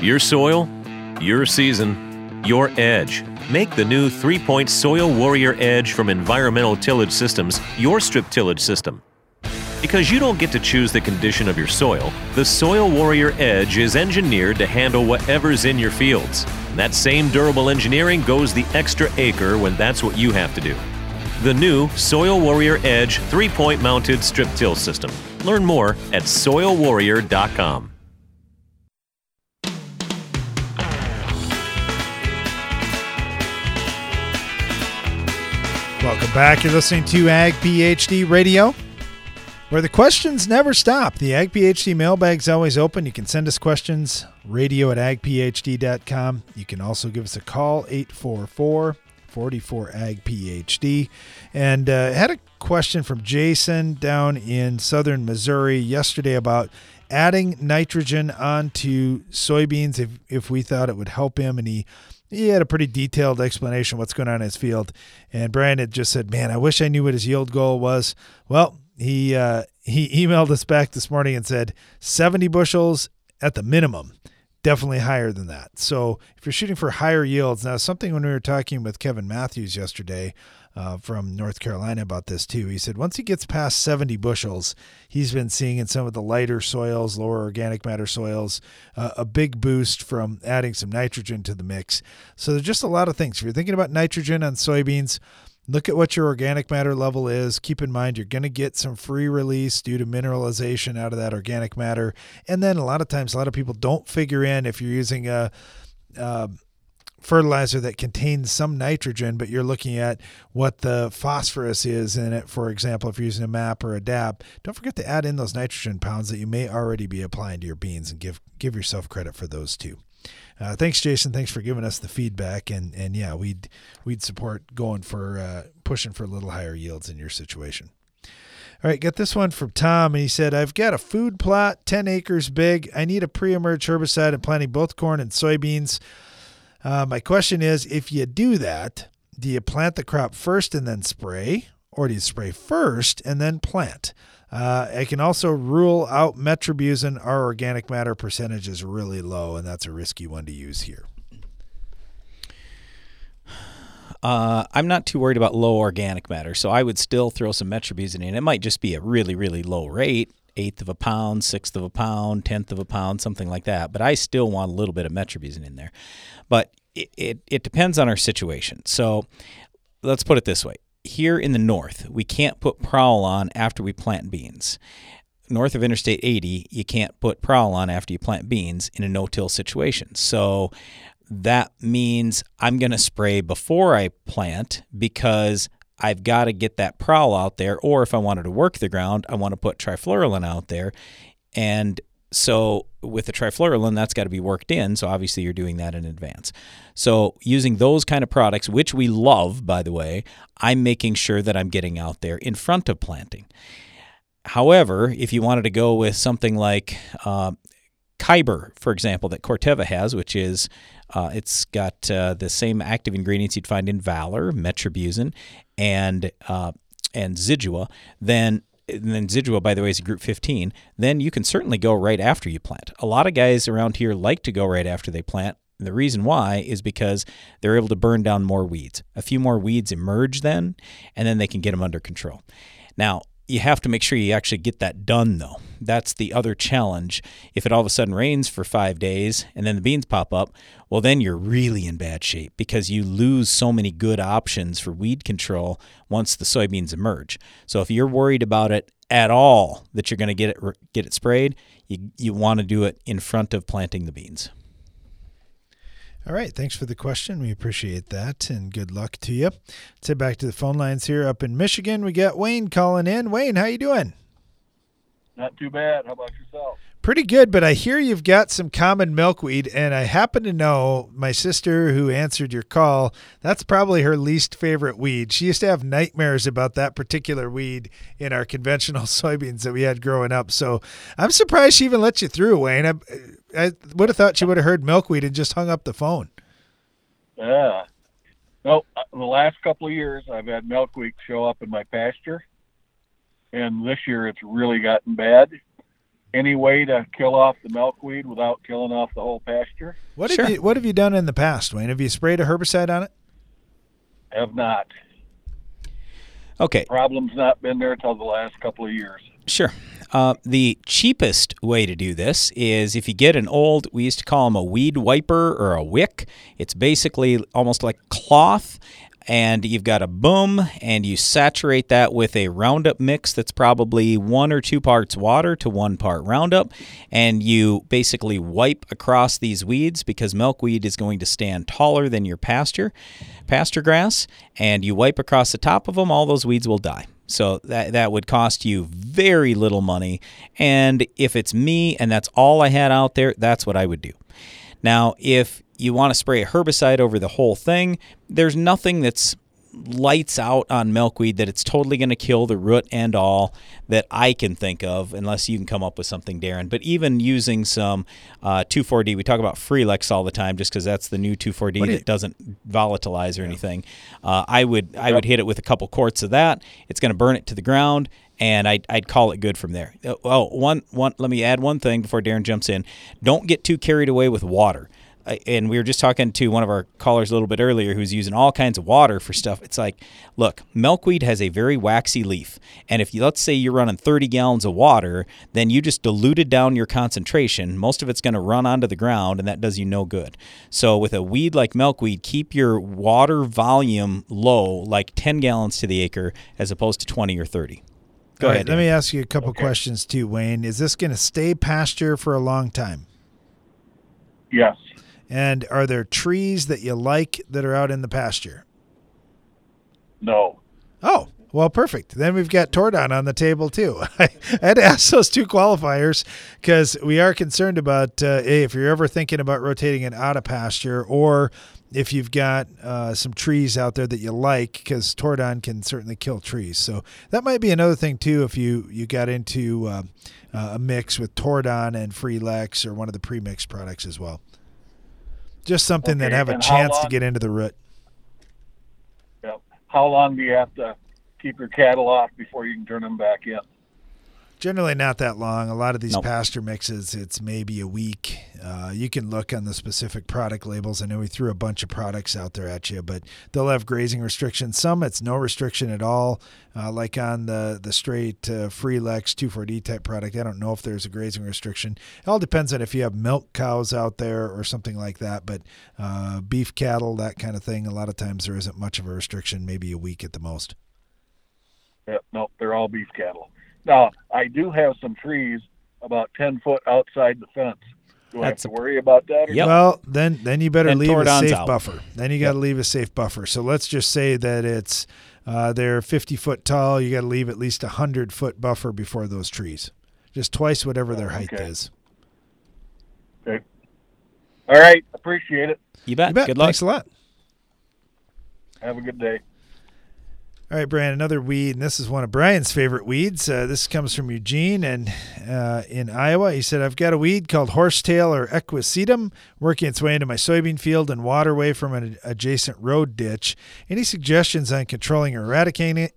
Your soil, your season, your edge. Make the new three point Soil Warrior Edge from Environmental Tillage Systems your strip tillage system. Because you don't get to choose the condition of your soil, the Soil Warrior Edge is engineered to handle whatever's in your fields. That same durable engineering goes the extra acre when that's what you have to do. The new Soil Warrior Edge three point mounted strip till system. Learn more at soilwarrior.com. Welcome back. You're listening to Ag PhD Radio, where the questions never stop. The Ag PhD mailbag's always open. You can send us questions, radio at agphd.com. You can also give us a call, 844 44 Ag PhD. And uh, had a question from Jason down in southern Missouri yesterday about adding nitrogen onto soybeans if, if we thought it would help him. And he he had a pretty detailed explanation what's going on in his field. And Brian had just said, "Man, I wish I knew what his yield goal was." Well, he uh, he emailed us back this morning and said 70 bushels at the minimum. Definitely higher than that. So if you're shooting for higher yields, now something when we were talking with Kevin Matthews yesterday uh, from North Carolina about this too. He said once he gets past 70 bushels, he's been seeing in some of the lighter soils, lower organic matter soils, uh, a big boost from adding some nitrogen to the mix. So there's just a lot of things. If you're thinking about nitrogen on soybeans, look at what your organic matter level is. Keep in mind you're going to get some free release due to mineralization out of that organic matter. And then a lot of times, a lot of people don't figure in if you're using a, fertilizer that contains some nitrogen, but you're looking at what the phosphorus is in it. For example, if you're using a MAP or a DAP, don't forget to add in those nitrogen pounds that you may already be applying to your beans and give give yourself credit for those too. Uh, thanks, Jason. Thanks for giving us the feedback, and and yeah, we'd we'd support going for uh, pushing for a little higher yields in your situation. All right, got this one from Tom, and he said, "I've got a food plot, ten acres big. I need a pre-emerge herbicide. I'm planting both corn and soybeans. Uh, my question is, if you do that, do you plant the crop first and then spray, or do you spray first and then plant?" Uh, I can also rule out metribuzin. Our organic matter percentage is really low, and that's a risky one to use here. Uh, I'm not too worried about low organic matter, so I would still throw some metribuzin in. It might just be a really, really low rate, eighth of a pound, sixth of a pound, tenth of a pound, something like that. But I still want a little bit of metribuzin in there. But it, it, it depends on our situation. So let's put it this way here in the north, we can't put prowl on after we plant beans. North of Interstate 80, you can't put prowl on after you plant beans in a no-till situation. So that means I'm going to spray before I plant because I've got to get that prowl out there. Or if I wanted to work the ground, I want to put trifluralin out there. And so with the trifluralin, that's got to be worked in. So obviously you're doing that in advance. So using those kind of products, which we love, by the way, I'm making sure that I'm getting out there in front of planting. However, if you wanted to go with something like uh, Kyber, for example, that Corteva has, which is uh, it's got uh, the same active ingredients you'd find in Valor, metribuzin, and uh, and Zidua, then and then Zidua, by the way, is a group 15, then you can certainly go right after you plant. A lot of guys around here like to go right after they plant. And the reason why is because they're able to burn down more weeds. A few more weeds emerge then, and then they can get them under control. Now, you have to make sure you actually get that done, though. That's the other challenge. If it all of a sudden rains for five days and then the beans pop up, well, then you're really in bad shape because you lose so many good options for weed control once the soybeans emerge. So if you're worried about it at all that you're going to get it get it sprayed, you you want to do it in front of planting the beans. All right, thanks for the question. We appreciate that, and good luck to you. Let's head back to the phone lines here up in Michigan. We got Wayne calling in. Wayne, how you doing? Not too bad. How about yourself? Pretty good, but I hear you've got some common milkweed, and I happen to know my sister who answered your call, that's probably her least favorite weed. She used to have nightmares about that particular weed in our conventional [laughs] soybeans that we had growing up. So I'm surprised she even let you through, Wayne. I, I would have thought she would have heard milkweed and just hung up the phone. Yeah. No, uh, the last couple of years I've had milkweed show up in my pasture, and this year it's really gotten bad any way to kill off the milkweed without killing off the whole pasture? What have you What have you done in the past, Wayne? Have you sprayed a herbicide on it? Have not. Okay. Problem's not been there till the last couple of years. Sure. Uh, the cheapest way to do this is if you get an old, we used to call them a weed wiper or a wick. It's basically almost like cloth, and you've got a boom and you saturate that with a Roundup mix that's probably one or two parts water to one part Roundup, and you basically wipe across these weeds because milkweed is going to stand taller than your pasture, pasture grass, and you wipe across the top of them, all those weeds will die. So that that would cost you very little money, and if it's me and that's all I had out there, that's what I would do. Now, if you want to spray a herbicide over the whole thing, there's nothing that's lights out on milkweed that it's totally going to kill the root and all that I can think of, unless you can come up with something, Darren. But even using some uh, 2,4-D, we talk about Freelexx all the time, just because that's the new 2,4-D that doesn't volatilize or anything. Uh, I would I would hit it with a couple quarts of that. It's going to burn it to the ground, and I'd, I'd call it good from there. Oh, one one. Let me add one thing before Darren jumps in. Don't get too carried away with water and we were just talking to one of our callers a little bit earlier who's using all kinds of water for stuff. It's like, look, milkweed has a very waxy leaf, and if you let's say you're running 30 gallons of water, then you just diluted down your concentration. Most of it's going to run onto the ground, and that does you no good. So with a weed like milkweed, keep your water volume low, like 10 gallons to the acre, as opposed to 20 or 30. Go All ahead. right, let me ask you a couple questions too, Wayne. Is this going to stay pasture for a long time? Yes. And are there trees that you like that are out in the pasture? No. Oh, well, perfect. Then we've got Tordon on the table too. [laughs] I had to ask those two qualifiers because we are concerned about uh, hey, if you're ever thinking about rotating it out of pasture or if you've got uh, some trees out there that you like because Tordon can certainly kill trees. So that might be another thing too if you, you got into uh, uh, a mix with Tordon and Freelexx or one of the pre-mixed products as well. Just something that have a chance to get into the root. Yep. How long do you have to keep your cattle off before you can turn them back in? Generally, not that long. A lot of these Nope. pasture mixes, it's maybe a week. Uh, you can look on the specific product labels. I know we threw a bunch of products out there at you, but they'll have grazing restrictions. Some it's no restriction at all, uh, like on the the straight uh, Freelexx 2,4-D type product. I don't know if there's a grazing restriction. It all depends on if you have milk cows out there or something like that. But uh, beef cattle, that kind of thing, a lot of times there isn't much of a restriction, maybe a week at the most. Yep. Nope. They're all beef cattle. Now, I do have some trees about 10 foot outside the fence. Do I have That's to worry about that? Or Well, then then you better And leave a safe out. buffer. Then you got to leave a safe buffer. So let's just say that it's uh, they're 50 foot tall. You got to leave at least a hundred foot buffer before those trees, just twice whatever their height okay. is. Okay. All right. Appreciate it. You bet. You bet. Good luck. Thanks a lot. Have a good day. All right, Brian, another weed, and this is one of Brian's favorite weeds. Uh, this comes from Eugene and uh, in Iowa. He said, I've got a weed called horsetail or equisetum working its way into my soybean field and waterway from an adjacent road ditch. Any suggestions on controlling or eradicating it?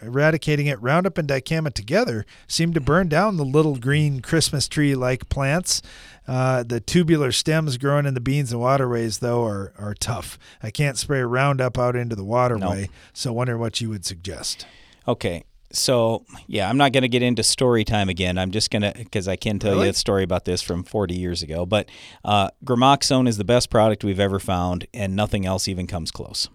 Eradicating it, Roundup and dicamba together seem to burn down the little green Christmas tree like plants. Uh, the tubular stems growing in the beans and waterways, though, are, are tough. I can't spray Roundup out into the waterway, so wonder what you would suggest. Okay. So, yeah, I'm not going to get into story time again. I'm just going to, because I can tell Really? you a story about this from 40 years ago. But uh, Gramoxone is the best product we've ever found, and nothing else even comes close.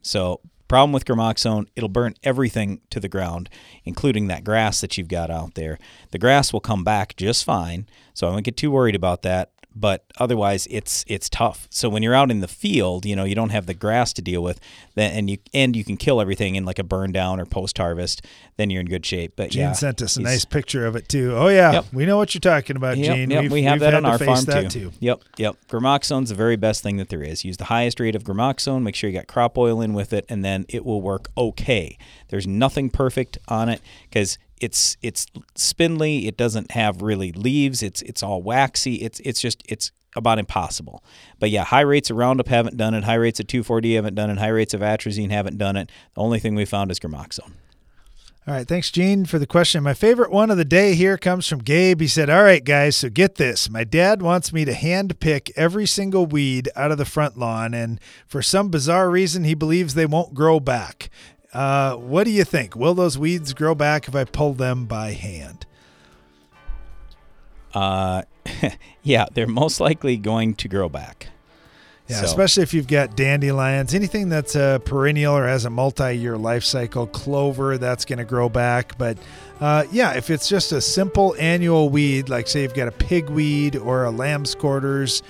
So, problem with Gramoxone, it'll burn everything to the ground, including that grass that you've got out there. The grass will come back just fine, so I won't get too worried about that. But otherwise, it's it's tough. So when you're out in the field, you know you don't have the grass to deal with, then and you and you can kill everything in like a burn down or post harvest. Then you're in good shape. But Gene yeah, sent us a nice picture of it too. Oh yeah, Yep. we know what you're talking about, Yep, Gene. yep, We've, we have that on to our farm that too. Yep, yep. Gramoxone's the very best thing that there is. Use the highest rate of Gramoxone. Make sure you got crop oil in with it, and then it will work okay. There's nothing perfect on it because it's it's spindly. It doesn't have really leaves. It's it's all waxy. It's it's just it's about impossible. But yeah, high rates of Roundup haven't done it. High rates of 2,4-D haven't done it. High rates of atrazine haven't done it. The only thing we found is Gramoxone. All right, thanks, Gene, for the question. My favorite one of the day here comes from Gabe. He said, All right, guys, so get this. My dad wants me to hand pick every single weed out of the front lawn, and for some bizarre reason, he believes they won't grow back. Uh, what do you think? Will those weeds grow back if I pull them by hand? Uh, [laughs] yeah, they're most likely going to grow back. Yeah, So- especially if you've got dandelions, anything that's a perennial or has a multi-year life cycle, clover that's going to grow back. But uh, yeah, if it's just a simple annual weed, like say you've got a pigweed or a lamb's quarters,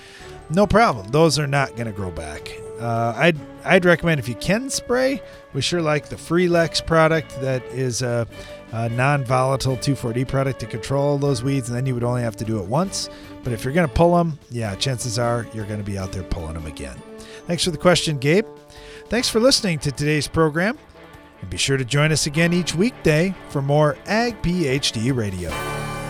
no problem. Those are not going to grow back. Uh, I'd I'd recommend if you can spray, we sure like the Freelexx product that is a, a non-volatile 2,4-D product to control those weeds, and then you would only have to do it once. But if you're going to pull them, yeah, chances are you're going to be out there pulling them again. Thanks for the question, Gabe. Thanks for listening to today's program, and be sure to join us again each weekday for more Ag PhD Radio.